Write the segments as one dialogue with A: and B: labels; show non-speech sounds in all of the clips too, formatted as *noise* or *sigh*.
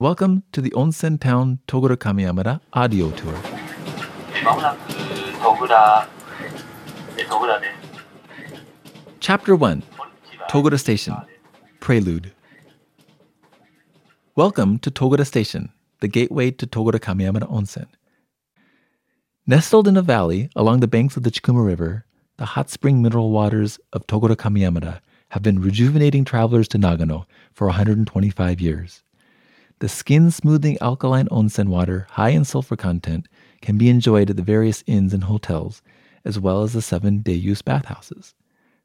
A: Welcome to the Onsen Town Togura Kamiyamada audio tour. Chapter 1 Togura Station Prelude. Welcome to Togura Station, the gateway to Togura Kamiyamada Onsen. Nestled in a valley along the banks of the Chikuma River, the hot spring mineral waters of Togura Kamiyamada have been rejuvenating travelers to Nagano for 125 years. The skin smoothing alkaline onsen water, high in sulfur content, can be enjoyed at the various inns and hotels, as well as the seven day use bathhouses.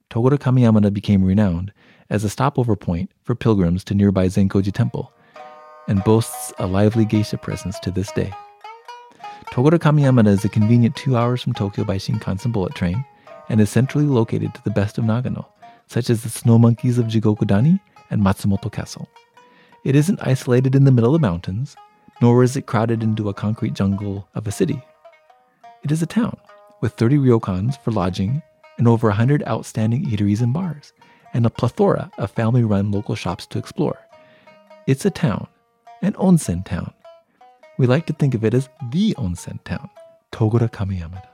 A: Togura Kamiyamada became renowned as a stopover point for pilgrims to nearby Zenkoji Temple and boasts a lively geisha presence to this day. Togura Kamiyamada is a convenient two hours from Tokyo by Shinkansen bullet train and is centrally located to the best of Nagano, such as the snow monkeys of Jigokudani and Matsumoto Castle. It isn't isolated in the middle of mountains, nor is it crowded into a concrete jungle of a city. It is a town with 30 ryokans for lodging and over 100 outstanding eateries and bars, and a plethora of family run local shops to explore. It's a town, an onsen town. We like to think of it as the onsen town, Togura Kamiyamada.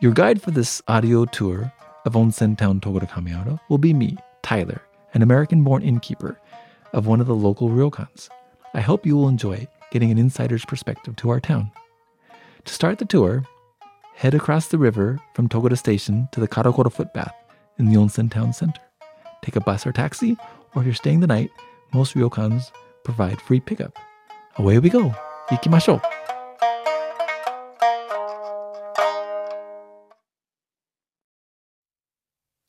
A: Your guide for this audio tour of onsen town Togura Kamiyamada will be me, Tyler, an American born innkeeper of one of the local ryokans. I hope you will enjoy getting an insider's perspective to our town. To start the tour, head across the river from Togura Station to the Karakoro footpath in the onsen town center. Take a bus or taxi, or if you're staying the night, most ryokans provide free pickup. Away we go. Ikimashou.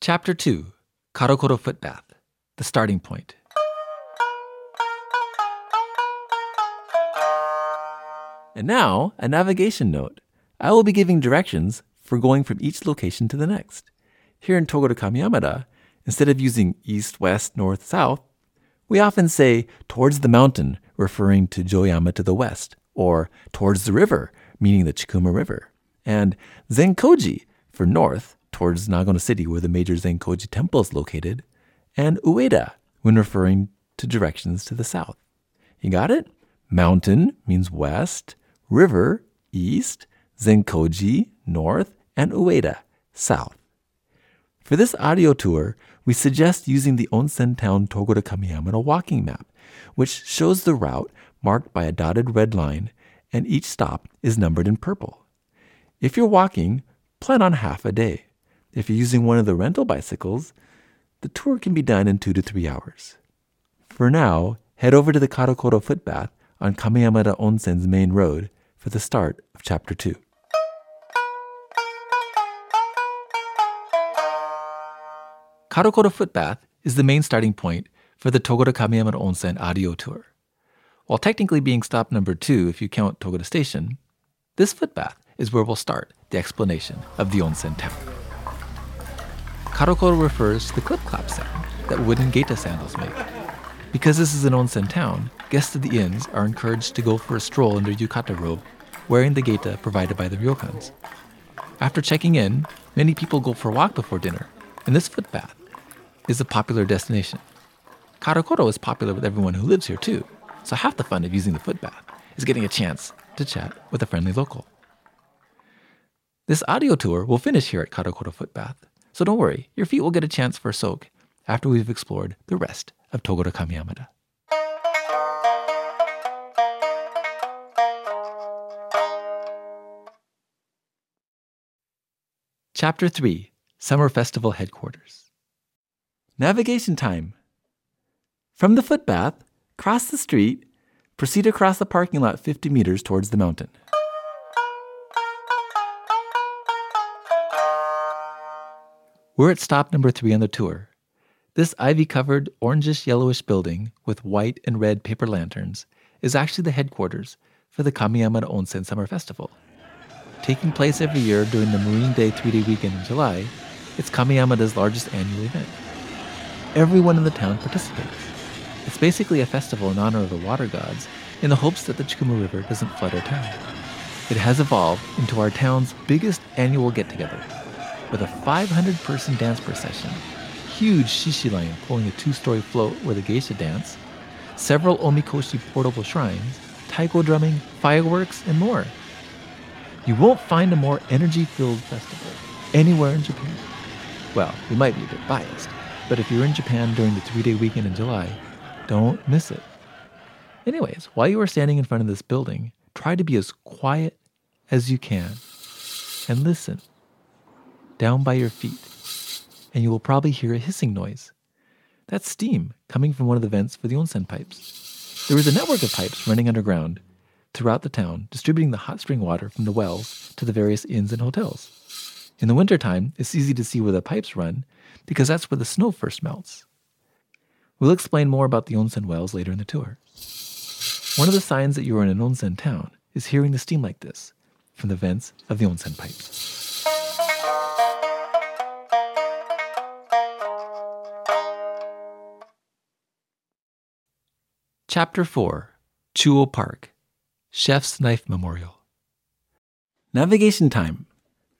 A: Chapter 2 Karakoro Footpath, the starting point. And now, a navigation note. I will be giving directions for going from each location to the next. Here in Togura Kamiyamada, instead of using east, west, north, south, we often say towards the mountain, referring to Joyama to the west, or towards the river, meaning the Chikuma River, and Zenkoji for north, towards Nagano City, where the major Zenkoji temple is located, and Ueda when referring to directions to the south. You got it? Mountain means west, river, east, Zenkoji, north, and Ueda, south. For this audio tour, we suggest using the Onsen Town Togura Kamiyamada walking map, which shows the route marked by a dotted red line, and each stop is numbered in purple. If you're walking, plan on half a day. If you're using one of the rental bicycles, the tour can be done in two to three hours. For now, head over to the Karakoro footpath on Kamiyamada Onsen's main road for the start of chapter 2. Karakoro footpath is the main starting point for the Togura Kamiyamada Onsen audio tour. While technically being stop number 2 if you count Togura Station, this footpath is where we'll start the explanation of the onsen town. Karakoro refers to the clip-clap sound that wooden geta sandals make. Because this is an onsen town, guests at the inns are encouraged to go for a stroll in their yukata robe, wearing the geta provided by the ryokans. After checking in, many people go for a walk before dinner, and this footpath is a popular destination. Karakoro is popular with everyone who lives here too, so half the fun of using the footpath is getting a chance to chat with a friendly local. This audio tour will finish here at Karakoro Footpath, so don't worry, your feet will get a chance for a soak after we've explored the rest of Togura Kamiyamada. Chapter 3 Summer Festival Headquarters. Navigation time. From the footpath, cross the street, proceed across the parking lot 50 meters towards the mountain. We're at stop number three on the tour. This ivy covered, orangish yellowish building with white and red paper lanterns is actually the headquarters for the Kamiyamada Onsen Summer Festival. Taking place every year during the Marine Day three day weekend in July, it's Kamiyamada's largest annual event. Everyone in the town participates. It's basically a festival in honor of the water gods in the hopes that the Chikuma River doesn't flood our town. It has evolved into our town's biggest annual get together with a 500 person dance procession, huge shishi lion pulling a two story float where the geisha dance, several omikoshi portable shrines, taiko drumming, fireworks, and more. You won't find a more energy filled festival anywhere in Japan. Well, you might be a bit biased, but if you're in Japan during the three day weekend in July, don't miss it. Anyways, while you are standing in front of this building, try to be as quiet as you can and listen down by your feet, and you will probably hear a hissing noise. That's steam coming from one of the vents for the onsen pipes. There is a network of pipes running underground throughout the town, distributing the hot spring water from the wells to the various inns and hotels. In the wintertime, it's easy to see where the pipes run because that's where the snow first melts. We'll explain more about the onsen wells later in the tour. One of the signs that you are in an onsen town is hearing the steam like this from the vents of the onsen pipes. Chapter 4 Chuo Park Chef's Knife Memorial. Navigation time.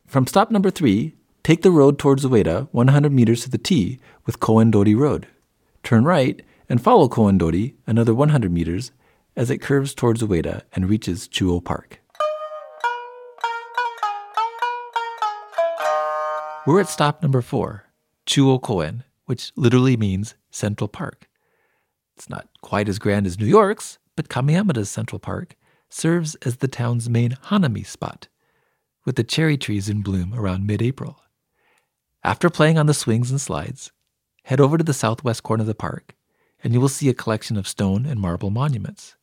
A: From stop number 3, take the road towards Ueda 100 meters to the T with Koendori Road. Turn right and follow Koendori another 100 meters as it curves towards Ueda and reaches Chuo Park. We're at stop number 4, Chuo Koen, which literally means Central Park. It's not quite as grand as New York's, but Kamiyamada's Central Park serves as the town's main hanami spot, with the cherry trees in bloom around mid April. After playing on the swings and slides, head over to the southwest corner of the park, and you will see a collection of stone and marble monuments.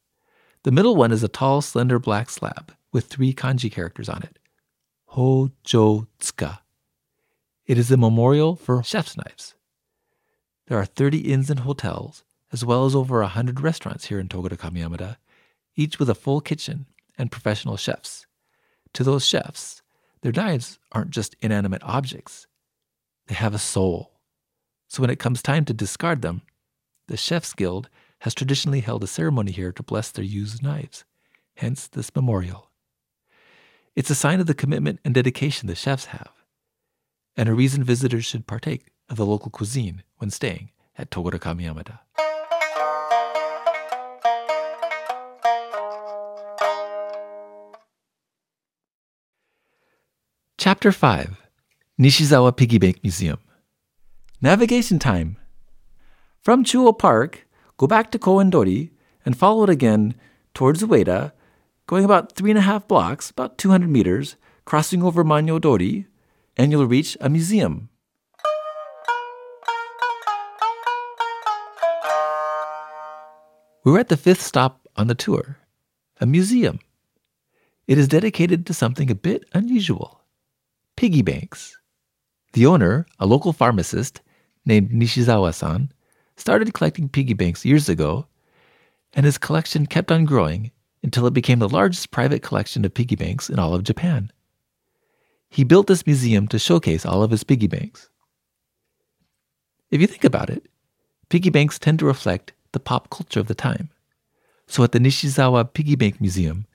A: The middle one is a tall, slender black slab with three kanji characters on it Hocho Tsuka. It is a memorial for chef's knives. There are 30 inns and hotels as well as over a hundred restaurants here in Togura Kamiyamada, each with a full kitchen and professional chefs. To those chefs, their knives aren't just inanimate objects, they have a soul. So when it comes time to discard them, the Chefs Guild has traditionally held a ceremony here to bless their used knives, hence this memorial. It's a sign of the commitment and dedication the chefs have, and a reason visitors should partake of the local cuisine when staying at Togura Kamiyamada. Chapter 5 Nishizawa Piggy Bank Museum. Navigation time. From Chuo Park, go back to Koendori and follow it again towards Ueda, going about three and a half blocks, about 200 meters, crossing over Manyo Dori, and you'll reach a museum. We're at the fifth stop on the tour, a museum. It is dedicated to something a bit unusual piggy banks. The owner, a local pharmacist named Nishizawa san, started collecting piggy banks years ago, and his collection kept on growing until it became the largest private collection of piggy banks in all of Japan. He built this museum to showcase all of his piggy banks. If you think about it, piggy banks tend to reflect the pop culture of the time. So at the Nishizawa Piggy Bank Museum,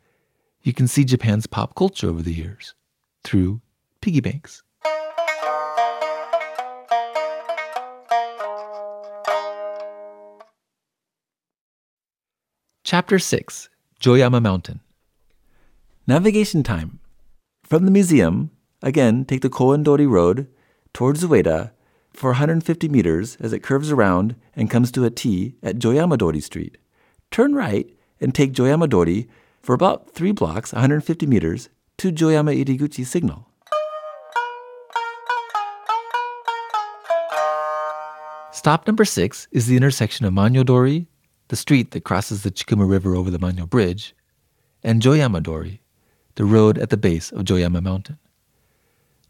A: you can see Japan's pop culture over the years through piggy banks. Chapter 6 Joyama Mountain Navigation time. From the museum, again, take the Koendori Road towards Ueda for 150 meters as it curves around and comes to a T at Joyamadori Street. Turn right and take Joyamadori for about three blocks, 150 meters, to Joyama Iriguchi Signal. Stop number six is the intersection of Manyo-dori, the street that crosses the Chikuma River over the Manyo Bridge, and Joyama-dori, the road at the base of Joyama Mountain.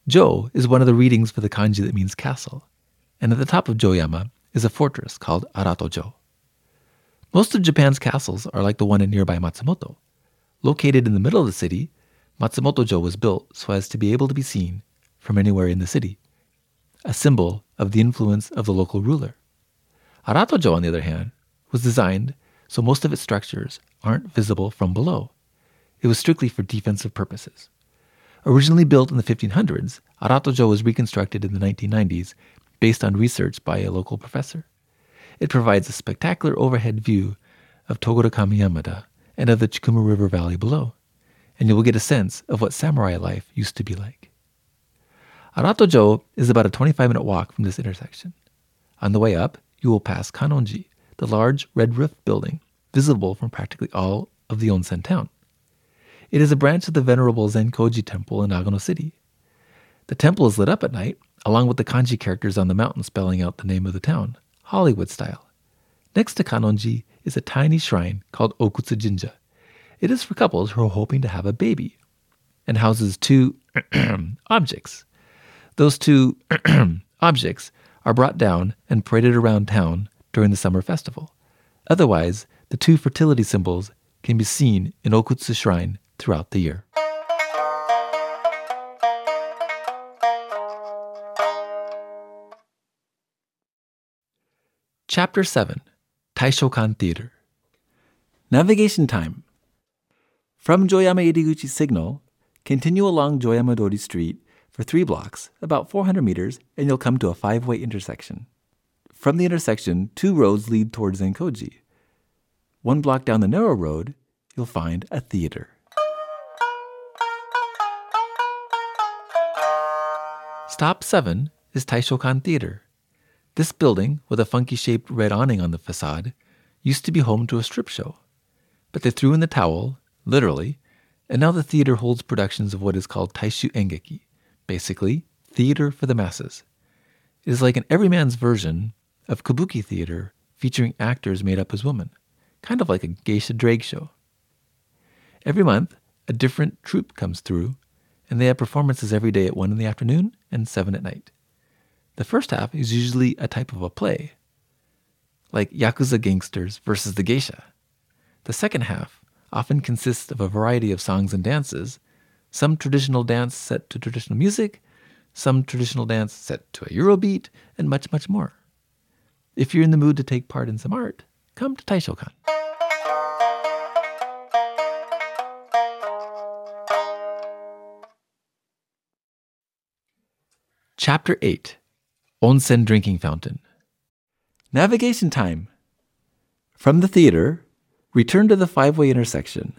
A: Jo is one of the readings for the kanji that means castle, and at the top of Joyama is a fortress called Aratojo. Most of Japan's castles are like the one in nearby Matsumoto. Located in the middle of the city, Matsumoto-jo was built so as to be able to be seen from anywhere in the city a symbol of the influence of the local ruler. Aratojo, on the other hand, was designed so most of its structures aren't visible from below. It was strictly for defensive purposes. Originally built in the 1500s, Aratojo was reconstructed in the 1990s based on research by a local professor. It provides a spectacular overhead view of Togura Kamiyamada and of the Chikuma River Valley below, and you will get a sense of what samurai life used to be like. Aratojo is about a 25 minute walk from this intersection. On the way up, you will pass Kanonji, the large red roof building visible from practically all of the onsen town. It is a branch of the venerable Zenkoji temple in Nagano City. The temple is lit up at night, along with the kanji characters on the mountain spelling out the name of the town, Hollywood style. Next to Kanonji is a tiny shrine called Okutsu Jinja. It is for couples who are hoping to have a baby and houses two *clears throat* objects. Those two *clears throat* objects are brought down and paraded around town during the summer festival. Otherwise, the two fertility symbols can be seen in Okutsu Shrine throughout the year. Chapter 7 Taishokan Theater Navigation time. From Joyama Iriguchi Signal, continue along Joyama Dori Street for three blocks, about 400 meters, and you'll come to a five way intersection. From the intersection, two roads lead towards Zenkoji. One block down the narrow road, you'll find a theater. Stop 7 is Taishokan Theater. This building, with a funky shaped red awning on the facade, used to be home to a strip show. But they threw in the towel, literally, and now the theater holds productions of what is called Taishu Engeki, basically, theater for the masses. It is like an everyman's version of kabuki theater featuring actors made up as women, kind of like a geisha drag show. Every month, a different troupe comes through, and they have performances every day at 1 in the afternoon and 7 at night. The first half is usually a type of a play, like Yakuza gangsters versus the geisha. The second half often consists of a variety of songs and dances, some traditional dance set to traditional music, some traditional dance set to a Eurobeat, and much, much more. If you're in the mood to take part in some art, come to Taishokan. Chapter 8 Onsen Drinking Fountain. Navigation time. From the theater, return to the five way intersection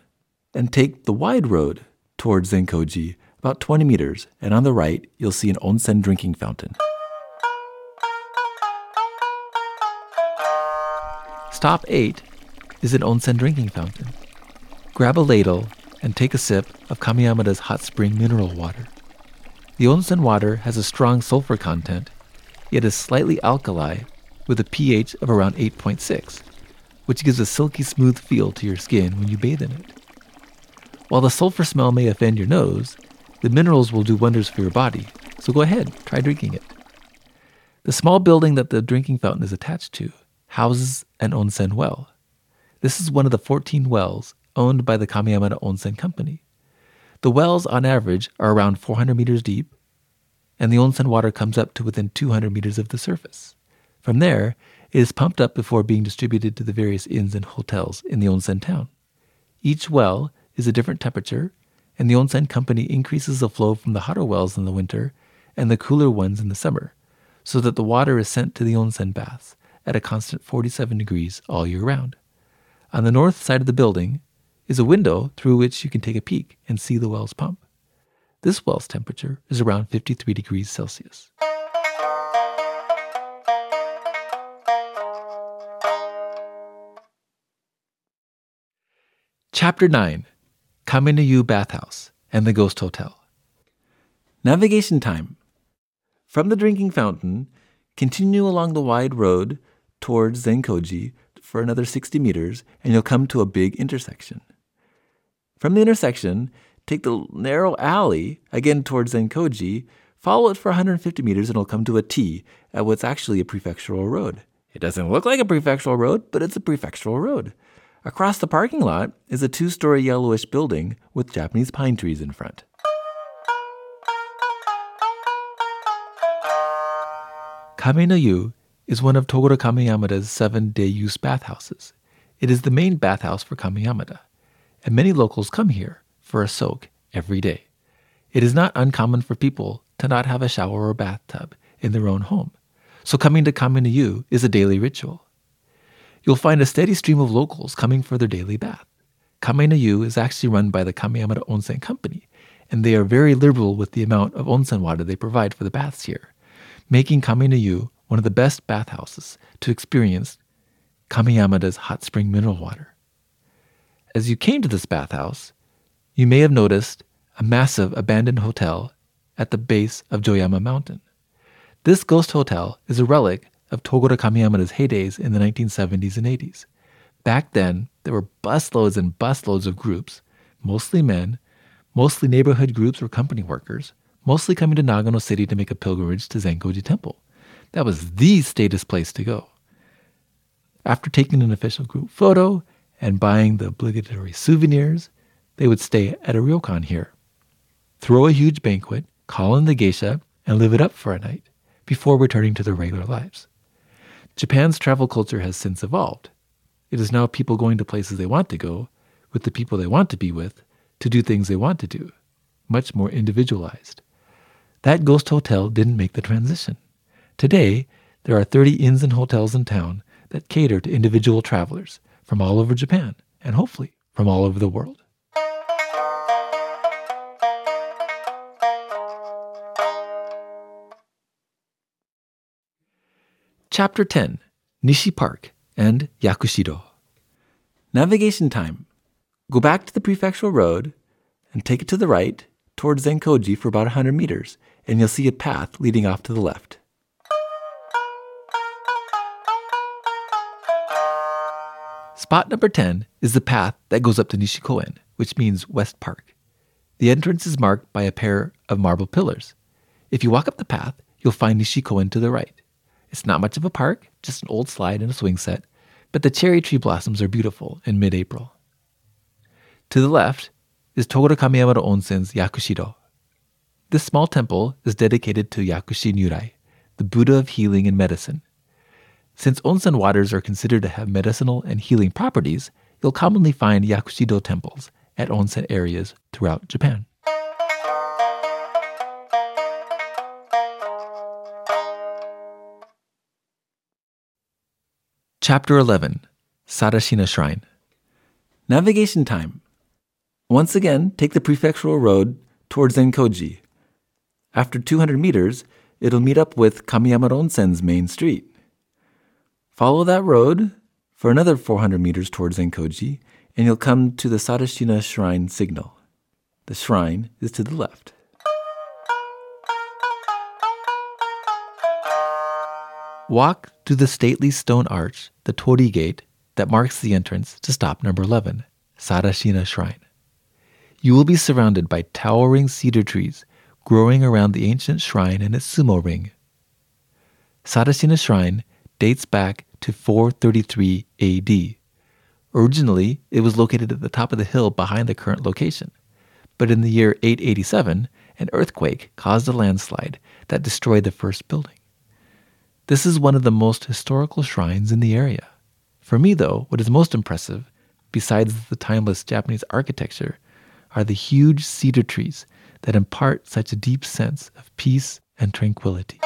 A: and take the wide road towards Zenkoji about 20 meters, and on the right, you'll see an onsen drinking fountain. Stop 8 is an onsen drinking fountain. Grab a ladle and take a sip of Kamiyamada's hot spring mineral water. The onsen water has a strong sulfur content yet is slightly alkali with a pH of around 8.6, which gives a silky smooth feel to your skin when you bathe in it. While the sulfur smell may offend your nose, the minerals will do wonders for your body, so go ahead, try drinking it. The small building that the drinking fountain is attached to houses an onsen well. This is one of the 14 wells owned by the Kamiyamada Onsen Company. The wells, on average, are around 400 meters deep and the onsen water comes up to within 200 meters of the surface. From there, it is pumped up before being distributed to the various inns and hotels in the onsen town. Each well is a different temperature, and the onsen company increases the flow from the hotter wells in the winter and the cooler ones in the summer, so that the water is sent to the onsen baths at a constant 47 degrees all year round. On the north side of the building is a window through which you can take a peek and see the wells pump. This well's temperature is around 53 degrees Celsius. Chapter 9 Kame-no-yu Bathhouse and the Ghost Hotel. Navigation time. From the drinking fountain, continue along the wide road towards Zenkoji for another 60 meters, and you'll come to a big intersection. From the intersection, take the narrow alley again towards Zenkoji, follow it for 150 meters, and it'll come to a T at what's actually a prefectural road. It doesn't look like a prefectural road, but it's a prefectural road. Across the parking lot is a two story yellowish building with Japanese pine trees in front. Kame no Yu is one of Togura Kamiyamada's seven day use bathhouses. It is the main bathhouse for Kamiyamada, and many locals come here for a soak every day. It is not uncommon for people to not have a shower or bathtub in their own home, so coming to Kame no Yu is a daily ritual. You'll find a steady stream of locals coming for their daily bath. Kame no Yu is actually run by the Kamiyamada Onsen Company, and they are very liberal with the amount of onsen water they provide for the baths here, making Kame no Yu one of the best bathhouses to experience Kamiyamada's hot spring mineral water. As you came to this bathhouse, you may have noticed a massive abandoned hotel at the base of Joyama Mountain. This ghost hotel is a relic of Togura Kamiyamada's heydays in the 1970s and 80s. Back then, there were busloads and busloads of groups, mostly men, mostly neighborhood groups or company workers, mostly coming to Nagano City to make a pilgrimage to Zenkoji Temple. That was the status place to go. After taking an official group photo and buying the obligatory souvenirs, they would stay at a ryokan here. Throw a huge banquet, call in the geisha, and live it up for a night before returning to their regular lives. Japan's travel culture has since evolved. It is now people going to places they want to go, with the people they want to be with, to do things they want to do, much more individualized. That ghost hotel didn't make the transition. Today, there are 30 inns and hotels in town that cater to individual travelers from all over Japan and hopefully from all over the world. Chapter 10 Nishi Park and Yakushido. Navigation time. Go back to the prefectural road and take it to the right towards Zenkoji for about 100 meters, and you'll see a path leading off to the left. Spot number 10 is the path that goes up to Nishikoen, which means West Park. The entrance is marked by a pair of marble pillars. If you walk up the path, you'll find Nishikoen to the right. It's not much of a park, just an old slide and a swing set, but the cherry tree blossoms are beautiful in mid April. To the left is Kamiyamada Onsen's Yakushido. This small temple is dedicated to Yakushi Nyorai, the Buddha of healing and medicine. Since onsen waters are considered to have medicinal and healing properties, you'll commonly find Yakushido temples at onsen areas throughout Japan. Chapter 11 Sarashina Shrine. Navigation time. Once again, take the prefectural road towards Zenkoji. After 200 meters, it'll meet up with Kameyama Onsen's main street. Follow that road for another 400 meters towards Zenkoji, and you'll come to the Sarashina Shrine signal. The shrine is to the left. Walk to the stately stone arch, the Tori Gate, that marks the entrance to stop number 11, Sarashina Shrine. You will be surrounded by towering cedar trees growing around the ancient shrine and its sumo ring. Sarashina Shrine dates back to 433 AD. Originally, it was located at the top of the hill behind the current location. But in the year 887, an earthquake caused a landslide that destroyed the first building. This is one of the most historical shrines in the area. For me, though, what is most impressive, besides the timeless Japanese architecture, are the huge cedar trees that impart such a deep sense of peace and tranquility.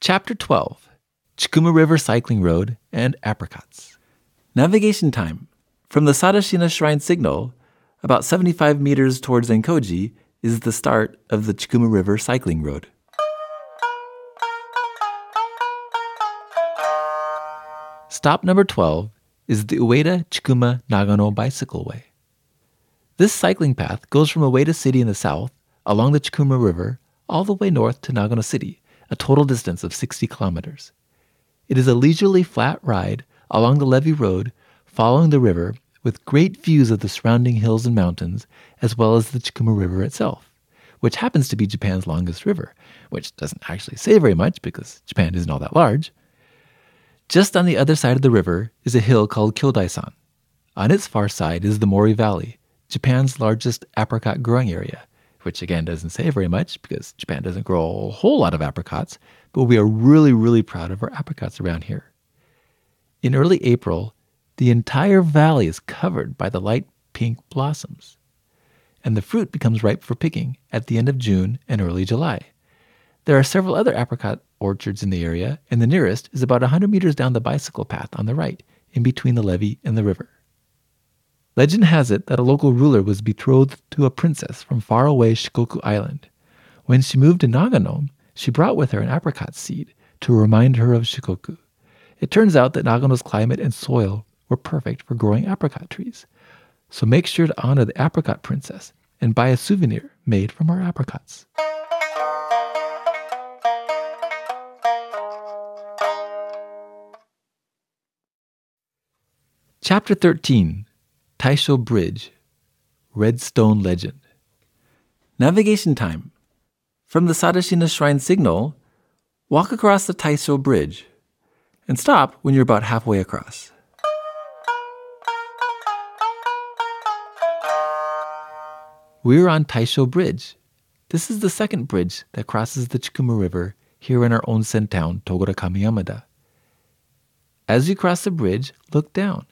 A: Chapter 12 Chikuma River Cycling Road and Apricots. Navigation time. From the Sarashina Shrine signal, about 75 meters towards Zenkoji is the start of the Chikuma River cycling road. Stop number 12 is the Ueda Chikuma Nagano Bicycle Way. This cycling path goes from Ueda City in the south along the Chikuma River all the way north to Nagano City, a total distance of 60 kilometers. It is a leisurely flat ride along the levee road following the river with great views of the surrounding hills and mountains, as well as the Chikuma River itself, which happens to be Japan's longest river, which doesn't actually say very much because Japan isn't all that large. Just on the other side of the river is a hill called Kyodai-san. On its far side is the Mori Valley, Japan's largest apricot growing area, which again doesn't say very much because Japan doesn't grow a whole lot of apricots, but we are really, really proud of our apricots around here. In early April, the entire valley is covered by the light pink blossoms. and the fruit becomes ripe for picking at the end of June and early July. There are several other apricot orchards in the area, and the nearest is about 100 meters down the bicycle path on the right, in between the levee and the river. Legend has it that a local ruler was betrothed to a princess from faraway Shikoku Island. When she moved to Nagano, she brought with her an apricot seed to remind her of Shikoku. It turns out that Nagano's climate and soil were perfect for growing apricot trees. So make sure to honor the apricot princess and buy a souvenir made from our apricots. Chapter 13 Taisho Bridge Red Stone Legend Navigation time. From the Sarashina Shrine signal, walk across the Taisho Bridge and stop when you're about halfway across. We're on Taisho Bridge. This is the second bridge that crosses the Chikuma River here in our onsen town, Togura Kamiyamada. As you cross the bridge, look down.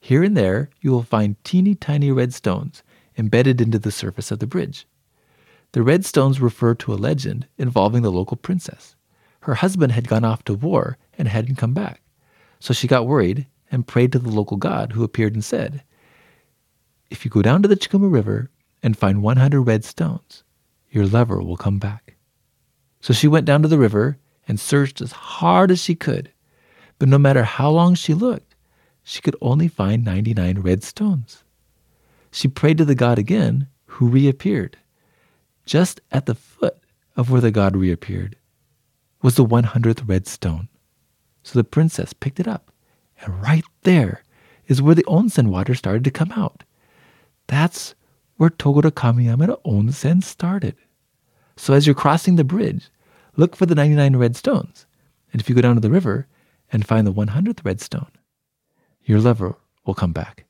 A: Here and there, you will find teeny tiny red stones embedded into the surface of the bridge. The red stones refer to a legend involving the local princess. Her husband had gone off to war and hadn't come back. So she got worried and prayed to the local god who appeared and said, If you go down to the Chikuma River and find 100 red stones, your lover will come back. So she went down to the river and searched as hard as she could. But no matter how long she looked, she could only find 99 red stones. She prayed to the god again, who reappeared. Just at the foot of where the god reappeared was the 100th red stone. So the princess picked it up, and right there is where the onsen water started to come out. That's where Togura Kamiyamada Onsen started. So as you're crossing the bridge, look for the 99 red stones. And if you go down to the river and find the 100th red stone, your lover will come back.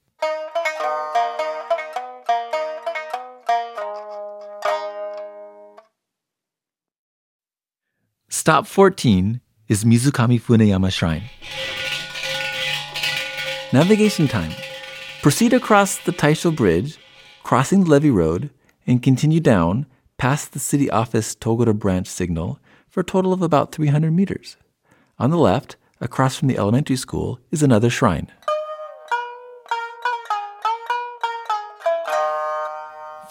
A: Stop 14 is Mizukami Funeyama Shrine. Navigation time. Proceed across the Taisho Bridge crossing the levee road, and continue down past the city office Togura branch signal for a total of about 300 meters. On the left, across from the elementary school, is another shrine.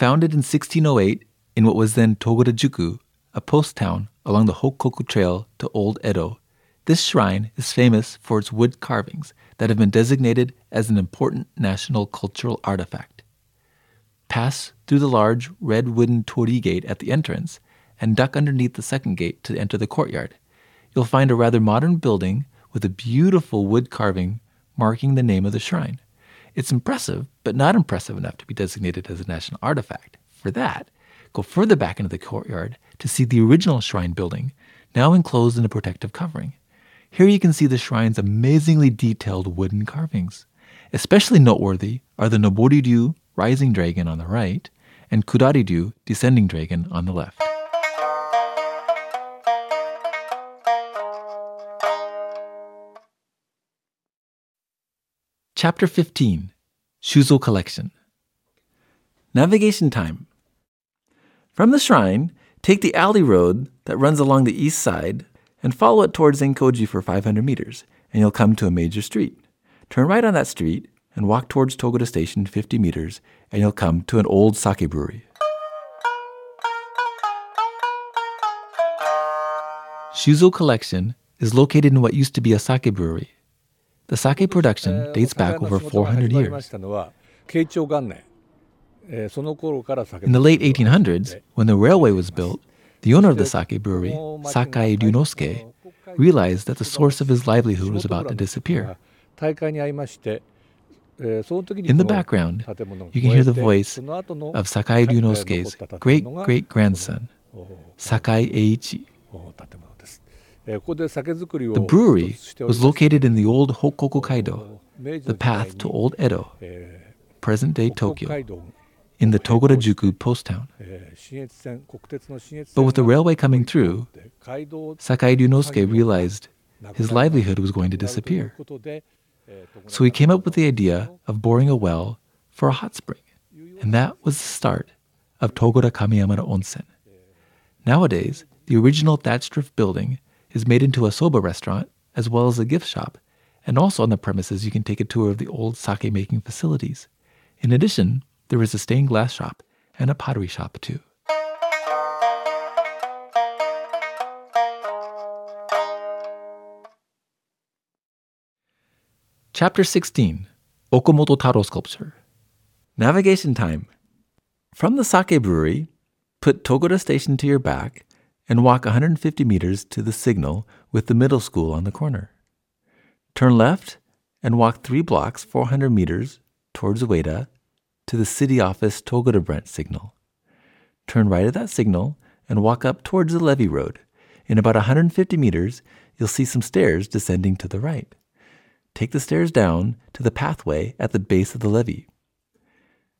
A: Founded in 1608 in what was then Togura Juku, a post town along the Hokkoku Trail to Old Edo, this shrine is famous for its wood carvings that have been designated as an important national cultural artifact pass through the large red wooden torii gate at the entrance, and duck underneath the second gate to enter the courtyard. You'll find a rather modern building with a beautiful wood carving marking the name of the shrine. It's impressive, but not impressive enough to be designated as a national artifact. For that, go further back into the courtyard to see the original shrine building, now enclosed in a protective covering. Here you can see the shrine's amazingly detailed wooden carvings. Especially noteworthy are the Nobori-ryu rising dragon on the right, and Kudari-ryu, descending dragon, on the left. Chapter 15 Shuzo Collection Navigation Time From the shrine, take the alley road that runs along the east side and follow it towards Zenkoji for 500 meters, and you'll come to a major street. Turn right on that street and walk towards Togura Station 50 meters, and you'll come to an old sake brewery. Shuzo Collection is located in what used to be a sake brewery. The sake production dates back over 400 years. In the late 1800s, when the railway was built, the owner of the sake brewery, Sakai Ryunosuke, realized that the source of his livelihood was about to disappear. In the background, you can hear the voice of Sakai Ryunosuke's great great grandson, Sakai Eiichi. The brewery was located in the old Hokkoku Kaido, the path to old Edo, present day Tokyo, in the Togura Juku post town. But with the railway coming through, Sakai Ryunosuke realized his livelihood was going to disappear. So he came up with the idea of boring a well for a hot spring. And that was the start of Togura Kamiyamada Onsen. Nowadays, the original thatched roof building is made into a soba restaurant as well as a gift shop, and also on the premises you can take a tour of the old sake making facilities. In addition, there is a stained glass shop and a pottery shop too. Chapter 16 Okamoto Taro Sculpture Navigation time. From the sake brewery, put Togura Station to your back and walk 150 meters to the signal with the middle school on the corner. Turn left and walk three blocks, 400 meters towards Ueda to the city office Togura branch signal. Turn right at that signal and walk up towards the levee road. In about 150 meters, you'll see some stairs descending to the right. Take the stairs down to the pathway at the base of the levee.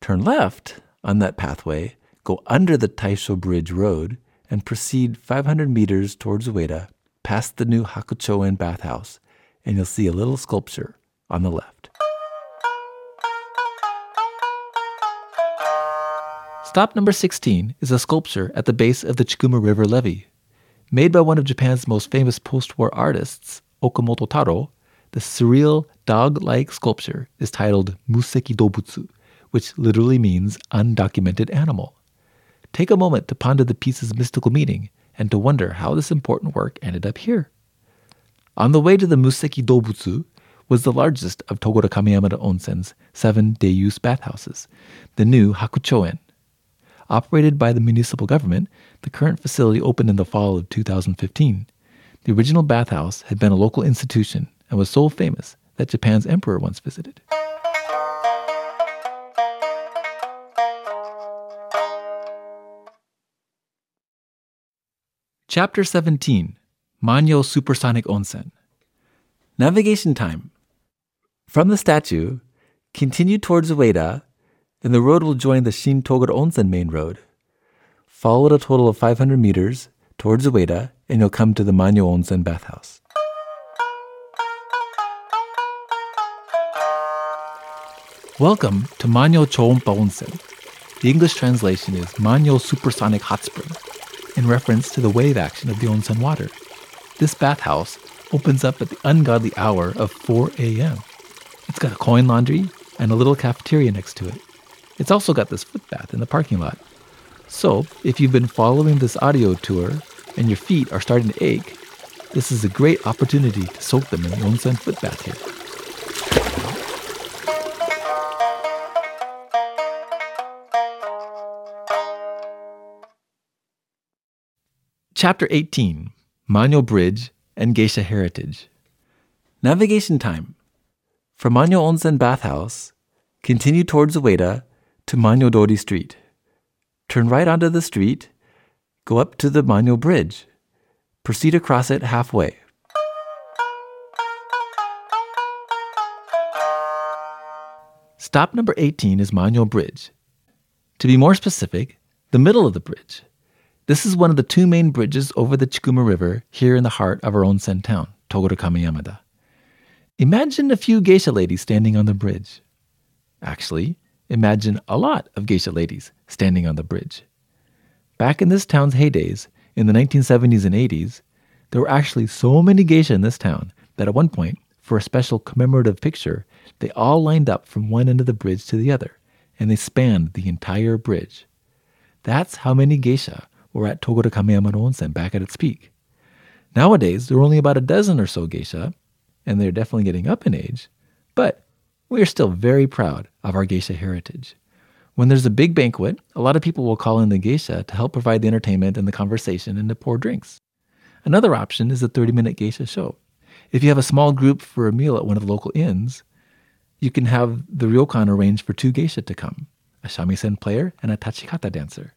A: Turn left on that pathway, go under the Taisho Bridge Road, and proceed 500 meters towards Ueda, past the new Hakuchoen bathhouse, and you'll see a little sculpture on the left. Stop number 16 is a sculpture at the base of the Chikuma River levee. Made by one of Japan's most famous post war artists, Okamoto Taro, the surreal dog like sculpture is titled Museki Dobutsu, which literally means undocumented animal. Take a moment to ponder the piece's mystical meaning and to wonder how this important work ended up here. On the way to the Museki Dobutsu was the largest of Togura Kamiyamada Onsen's seven day use bathhouses, the new Hakuchoen. Operated by the municipal government, the current facility opened in the fall of 2015. The original bathhouse had been a local institution and was so famous that Japan's emperor once visited. Chapter 17 Manyo Supersonic Onsen Navigation time. From the statue, continue towards Ueda, and the road will join the Shin Togura Onsen main road. Follow it a total of 500 meters towards Ueda, and you'll come to the Manyo Onsen bathhouse. Welcome to Manyo Choompa Onsen. The English translation is Manyo Supersonic Hot Spring, in reference to the wave action of the onsen water. This bathhouse opens up at the ungodly hour of 4 a.m. It's got a coin laundry and a little cafeteria next to it. It's also got this foot bath in the parking lot. So, if you've been following this audio tour and your feet are starting to ache, this is a great opportunity to soak them in the onsen foot bath here. Chapter 18 Manyo Bridge and Geisha Heritage. Navigation time. From Manyo Onsen Bathhouse, continue towards Ueda to Manyo Dori Street. Turn right onto the street, go up to the Manyo Bridge. Proceed across it halfway. Stop number 18 is Manyo Bridge. To be more specific, the middle of the bridge. This is one of the two main bridges over the Chikuma River here in the heart of our onsen town, Togura Kamiyamada. Imagine a few geisha ladies standing on the bridge. Actually, imagine a lot of geisha ladies standing on the bridge. Back in this town's heydays, in the 1970s and 80s, there were actually so many geisha in this town that at one point, for a special commemorative picture, they all lined up from one end of the bridge to the other, and they spanned the entire bridge. That's how many geisha were at Togura Kamiyamada Onsen back at its peak. Nowadays, there are only about a dozen or so geisha, and they're definitely getting up in age, but we are still very proud of our geisha heritage. When there's a big banquet, a lot of people will call in the geisha to help provide the entertainment and the conversation and to pour drinks. Another option is a 30 minute geisha show. If you have a small group for a meal at one of the local inns, you can have the ryokan arrange for two geisha to come a shamisen player and a tachikata dancer.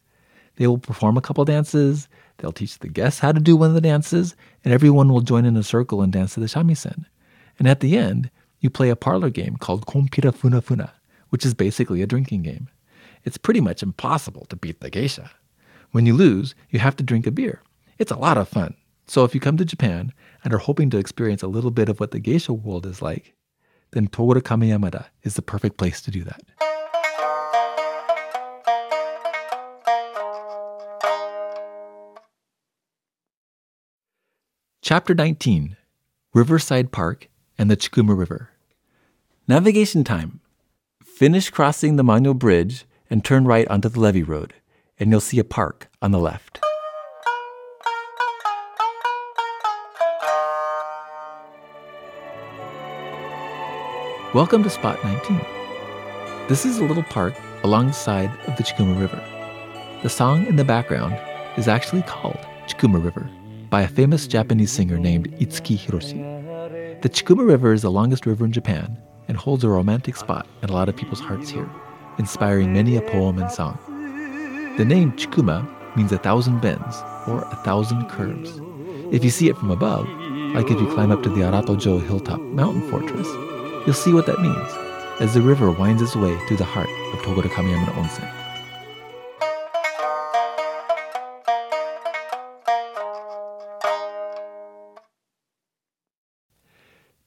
A: They will perform a couple dances, they'll teach the guests how to do one of the dances, and everyone will join in a circle and dance to the shamisen. And at the end, you play a parlor game called Kompira Funa Funa, which is basically a drinking game. It's pretty much impossible to beat the geisha. When you lose, you have to drink a beer. It's a lot of fun. So if you come to Japan and are hoping to experience a little bit of what the geisha world is like, then Togura Kamiyamada is the perfect place to do that. Chapter 19 Riverside Park and the Chikuma River. Navigation time. Finish crossing the Manyo Bridge and turn right onto the levee road, and you'll see a park on the left. Welcome to Spot 19. This is a little park alongside of the Chikuma River. The song in the background is actually called Chikuma River by a famous Japanese singer named Itsuki Hiroshi. The Chikuma River is the longest river in Japan and holds a romantic spot in a lot of people's hearts here, inspiring many a poem and song. The name Chikuma means a thousand bends or a thousand curves. If you see it from above, like if you climb up to the Aratojo hilltop mountain fortress, you'll see what that means as the river winds its way through the heart of Kamiyamada Onsen.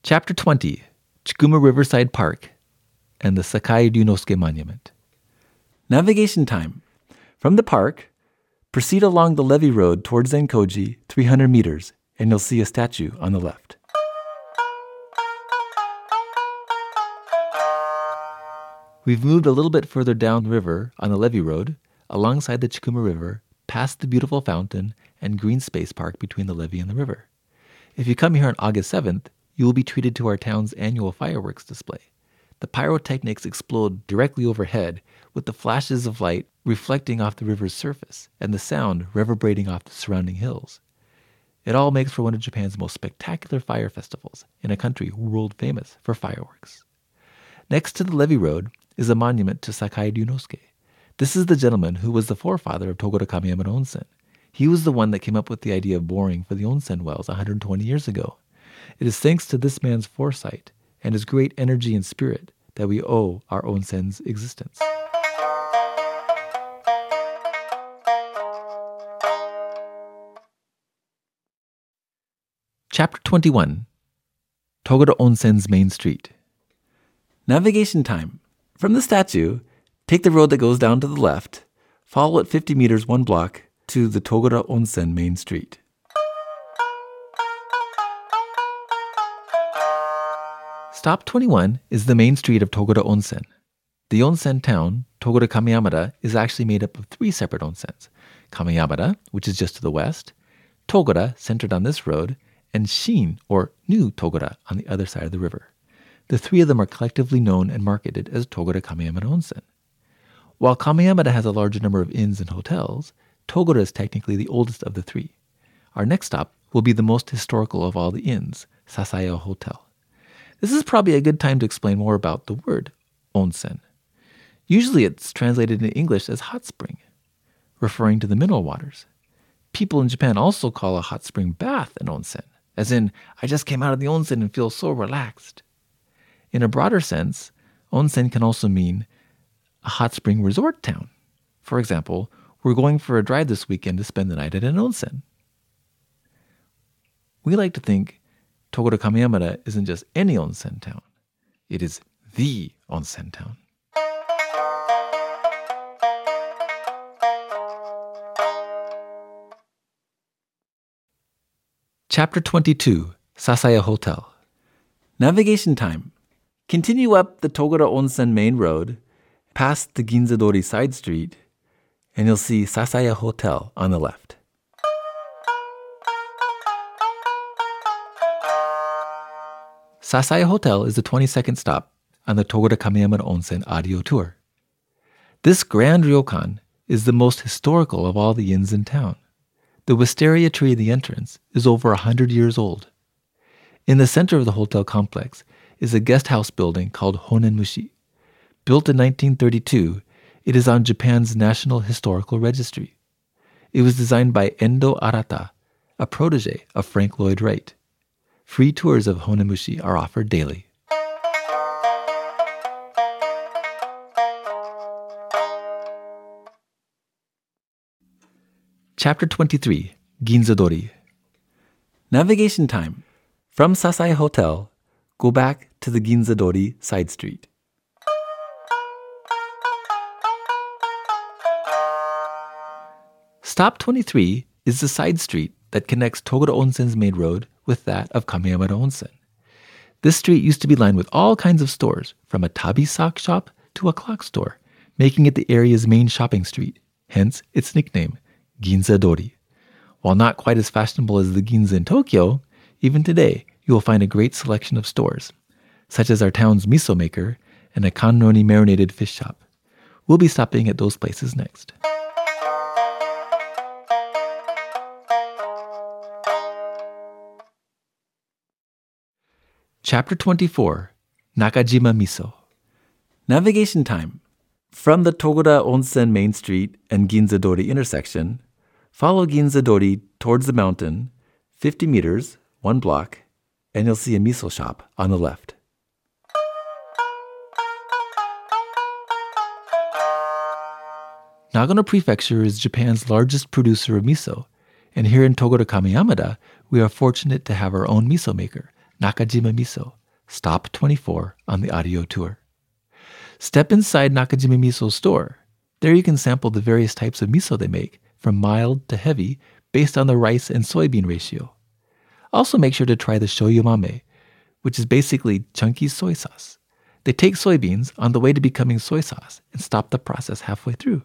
A: Chapter 20 Chikuma Riverside Park and the Sakai Ryunosuke Monument. Navigation time. From the park, proceed along the levee road towards Zenkoji 300 meters, and you'll see a statue on the left. We've moved a little bit further downriver on the levee road, alongside the Chikuma River, past the beautiful fountain and green space park between the levee and the river. If you come here on August 7th, you will be treated to our town's annual fireworks display. The pyrotechnics explode directly overhead, with the flashes of light reflecting off the river's surface and the sound reverberating off the surrounding hills. It all makes for one of Japan's most spectacular fire festivals in a country world famous for fireworks. Next to the levee road is a monument to Sakai Ryunosuke. This is the gentleman who was the forefather of Togura Kamiyama Onsen. He was the one that came up with the idea of boring for the onsen wells 120 years ago. It is thanks to this man's foresight and his great energy and spirit that we owe our onsen's existence. Chapter 21 Togura Onsen's Main Street. Navigation time. From the statue, take the road that goes down to the left, follow it 50 meters one block to the Togura Onsen Main Street. Stop 21 is the main street of Togura Onsen. The onsen town, Togura Kamiyamada, is actually made up of three separate onsens Kamiyamada, which is just to the west, Togura, centered on this road, and Shin, or New Togura, on the other side of the river. The three of them are collectively known and marketed as Togura Kamiyamada Onsen. While Kamiyamada has a larger number of inns and hotels, Togura is technically the oldest of the three. Our next stop will be the most historical of all the inns, Sasaya Hotel. This is probably a good time to explain more about the word onsen. Usually it's translated in English as hot spring, referring to the mineral waters. People in Japan also call a hot spring bath an onsen, as in, I just came out of the onsen and feel so relaxed. In a broader sense, onsen can also mean a hot spring resort town. For example, we're going for a drive this weekend to spend the night at an onsen. We like to think Togura Kamiyamada isn't just any onsen town, it is the onsen town. Chapter 22 Sasaya Hotel. Navigation time. Continue up the Togura Onsen main road, past the Ginzadori side street, and you'll see Sasaya Hotel on the left. Sasaya Hotel is the 22nd stop on the Togura Kamiyamada Onsen audio tour. This grand ryokan is the most historical of all the inns in town. The wisteria tree at the entrance is over a hundred years old. In the center of the hotel complex is a guest house building called Honenmushi. Built in 1932, it is on Japan's National Historical Registry. It was designed by Endo Arata, a protege of Frank Lloyd Wright. Free tours of Honenmushi are offered daily. Chapter 23 Ginzadori Navigation time. From Sasaya Hotel, go back to the Ginzadori side street. Stop 23 is the side street that connects Togura Onsen's main road with that of Kamiyamada Onsen. This street used to be lined with all kinds of stores, from a tabi sock shop to a clock store, making it the area's main shopping street, hence its nickname, Ginza Dori. While not quite as fashionable as the Ginza in Tokyo, even today you will find a great selection of stores, such as our town's miso maker and a kanroni marinated fish shop. We'll be stopping at those places next. Chapter 24 Nakajima Miso Navigation time. From the Togura Onsen Main Street and Ginza Dori intersection, follow Ginza Dori towards the mountain, 50 meters, one block, and you'll see a miso shop on the left. Nagano Prefecture is Japan's largest producer of miso, and here in Togura Kamiyamada, we are fortunate to have our own miso maker, Nakajima Miso, stop 24 on the audio tour. Step inside Nakajima Miso's store. There you can sample the various types of miso they make, from mild to heavy, based on the rice and soybean ratio. Also, make sure to try the shoyu shoyumame, which is basically chunky soy sauce. They take soybeans on the way to becoming soy sauce and stop the process halfway through.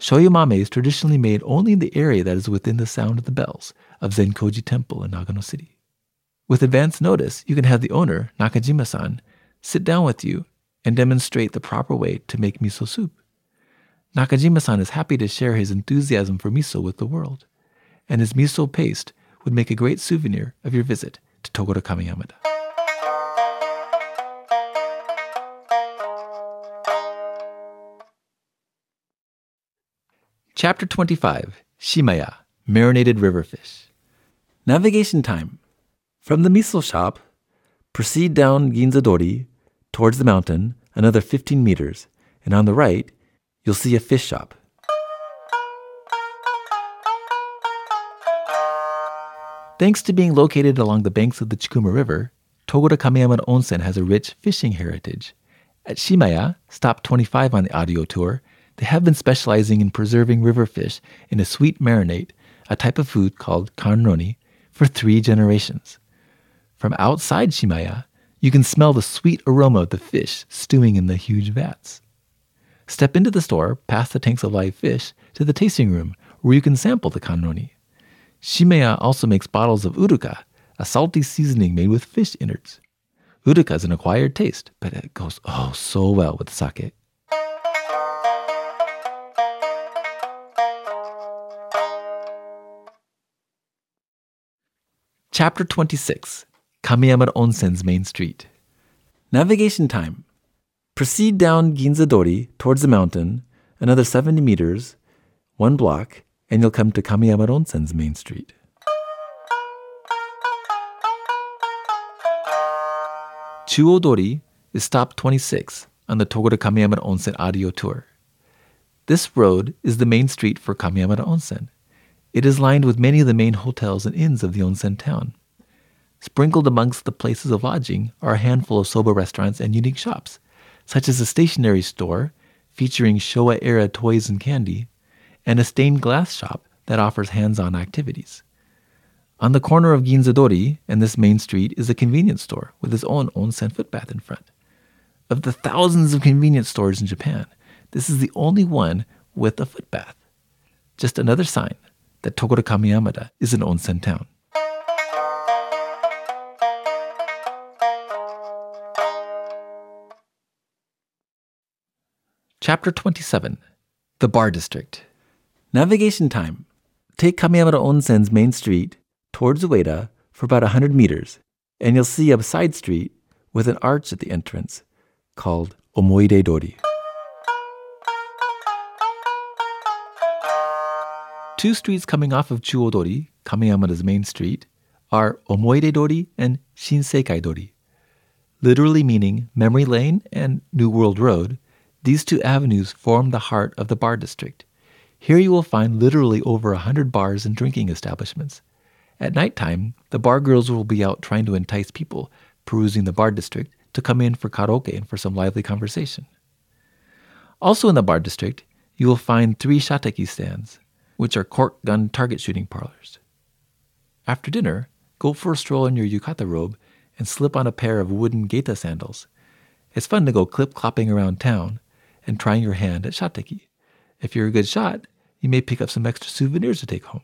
A: Shoyu Shoyumame is traditionally made only in the area that is within the sound of the bells of Zenkoji Temple in Nagano City. With advance notice, you can have the owner, Nakajima san, sit down with you and demonstrate the proper way to make miso soup. Nakajima san is happy to share his enthusiasm for miso with the world, and his miso paste would make a great souvenir of your visit to Togura Kamiyamada. Chapter 25 Shimaya Marinated River Fish. Navigation time. From the miso shop, proceed down Ginza Dori towards the mountain another 15 meters, and on the right, you'll see a fish shop. Thanks to being located along the banks of the Chikuma River, Togura Kamiyamada Onsen has a rich fishing heritage. At Shimaya, stop 25 on the audio tour, they have been specializing in preserving river fish in a sweet marinade, a type of food called kanroni, for three generations. From outside Shimaya, you can smell the sweet aroma of the fish stewing in the huge vats. Step into the store, past the tanks of live fish, to the tasting room where you can sample the kanroni. Shimaya also makes bottles of uruka, a salty seasoning made with fish innards. Uruka is an acquired taste, but it goes oh so well with sake. Chapter 26 Kamiyamada Onsen's main street. Navigation time. Proceed down Ginza Dori towards the mountain, another 70 meters, one block, and you'll come to Kamiyamada Onsen's main street. Chuodori is stop 26 on the Togura Kamiyamada Onsen audio tour. This road is the main street for Kamiyamada Onsen. It is lined with many of the main hotels and inns of the onsen town. Sprinkled amongst the places of lodging are a handful of soba restaurants and unique shops, such as a stationery store featuring Showa era toys and candy, and a stained glass shop that offers hands on activities. On the corner of Ginza-dori and this main street is a convenience store with its own onsen footbath in front. Of the thousands of convenience stores in Japan, this is the only one with a footbath. Just another sign that Togura Kamiyamada is an onsen town. Chapter 27 The Bar District. Navigation time. Take Kamiyamada Onsen's main street towards Ueda for about 100 meters, and you'll see a side street with an arch at the entrance called Omoide Dori. Two streets coming off of Chuodori, Kamiyamada's main street, are Omoide Dori and Shinsekai Dori. Literally meaning Memory Lane and New World Road, these two avenues form the heart of the bar district. Here you will find literally over a hundred bars and drinking establishments. At night time, the bar girls will be out trying to entice people perusing the bar district to come in for karaoke and for some lively conversation. Also in the bar district, you will find three shateki stands, which are cork gun target shooting parlors. After dinner, go for a stroll in your yukata robe and slip on a pair of wooden geta sandals. It's fun to go clip clopping around town and trying your hand at shateki. If you're a good shot, you may pick up some extra souvenirs to take home.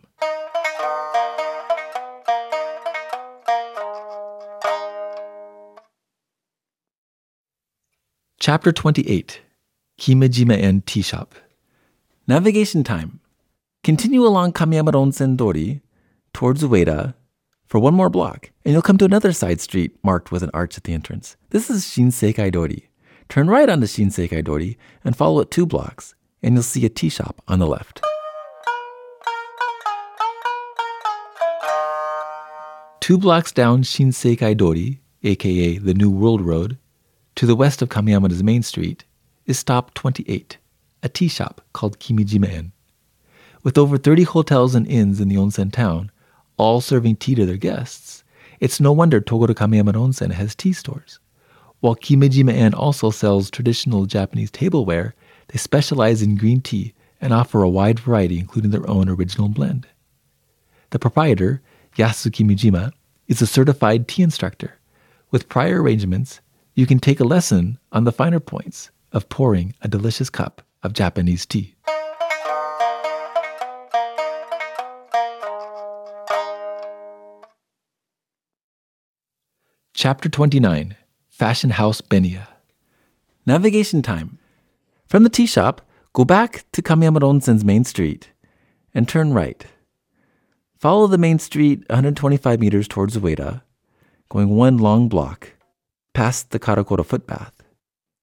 A: Chapter 28 Kimijima-en Tea Shop Navigation time. Continue along Kamiyamada Onsen Dori towards Ueda for one more block, and you'll come to another side street marked with an arch at the entrance. This is Shinsekai Dori. Turn right onto Shinsekai Dori and follow it two blocks, and you'll see a tea shop on the left. Two blocks down Shinsekai Dori, aka the New World Road, to the west of Kamiyamada's main street, is stop 28, a tea shop called Kimijima-en. With over 30 hotels and inns in the onsen town, all serving tea to their guests, it's no wonder Togura Kamiyamada Onsen has tea stores. While Kimijima-en also sells traditional Japanese tableware, they specialize in green tea and offer a wide variety, including their own original blend. The proprietor, Yasu Kimijima, is a certified tea instructor. With prior arrangements, you can take a lesson on the finer points of pouring a delicious cup of Japanese tea. Chapter 29 Fashion House Benya. Navigation time. From the tea shop, go back to Kamiyamada Onsen's main street and turn right. Follow the main street 125 meters towards Ueda, going one long block past the Karakura footpath.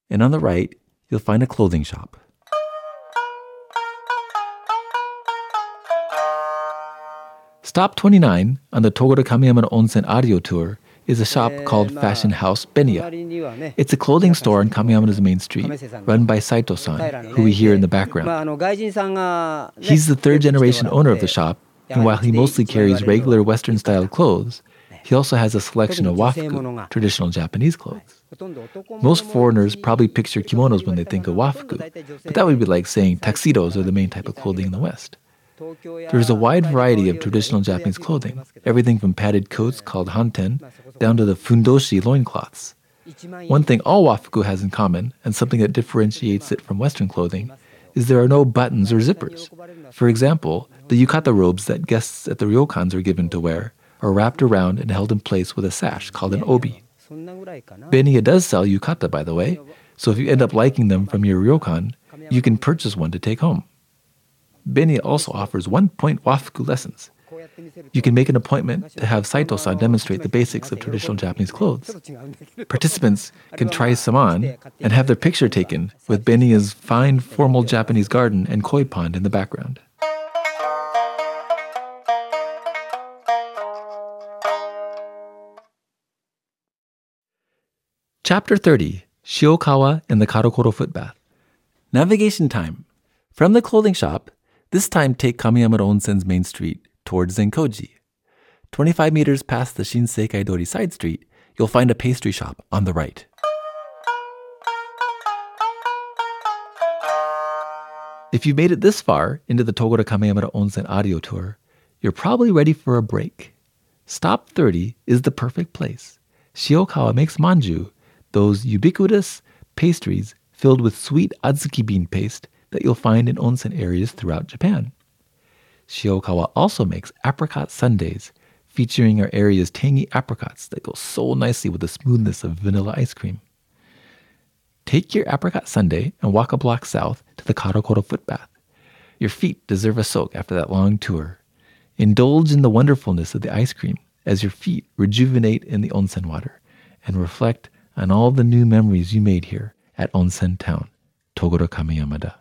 A: And on the right, you'll find a clothing shop. Stop 29 on the Togura Kamiyamada Onsen audio tour is a shop called Fashion House Benya. It's a clothing store on Kamiyamada's main street, run by Saito-san, who we hear in the background. He's the third generation owner of the shop, and while he mostly carries regular Western-style clothes, he also has a selection of wafuku, traditional Japanese clothes. Most foreigners probably picture kimonos when they think of wafuku, but that would be like saying tuxedos are the main type of clothing in the West. There's a wide variety of traditional Japanese clothing, everything from padded coats called hanten down to the fundoshi loincloths. One thing all wafuku has in common, and something that differentiates it from Western clothing, is there are no buttons or zippers. For example, the yukata robes that guests at the ryokans are given to wear are wrapped around and held in place with a sash called an obi. Benya does sell yukata, by the way, so if you end up liking them from your ryokan, you can purchase one to take home. Benya also offers one point wafuku lessons. You can make an appointment to have Saito-san demonstrate the basics of traditional Japanese clothes. Participants can try some on and have their picture taken with Benya's fine formal Japanese garden and koi pond in the background. Chapter 30 Shiokawa and the Karakura Footbath. Navigation time. From the clothing shop, this time take Kamiyamada Onsen's main street towards Zenkoji. 25 meters past the Shinsekai Dori side street, you'll find a pastry shop on the right. If you've made it this far into the Togura Kamiyamada Onsen audio tour, you're probably ready for a break. Stop 30 is the perfect place. Shiokawa makes manju, those ubiquitous pastries filled with sweet adzuki bean paste that you'll find in onsen areas throughout Japan. Shiokawa also makes apricot sundaes, featuring our area's tangy apricots that go so nicely with the smoothness of vanilla ice cream. Take your apricot sundae and walk a block south to the Karakura footbath. Your feet deserve a soak after that long tour. Indulge in the wonderfulness of the ice cream as your feet rejuvenate in the onsen water and reflect on all the new memories you made here at Onsen Town, ところ神山だ。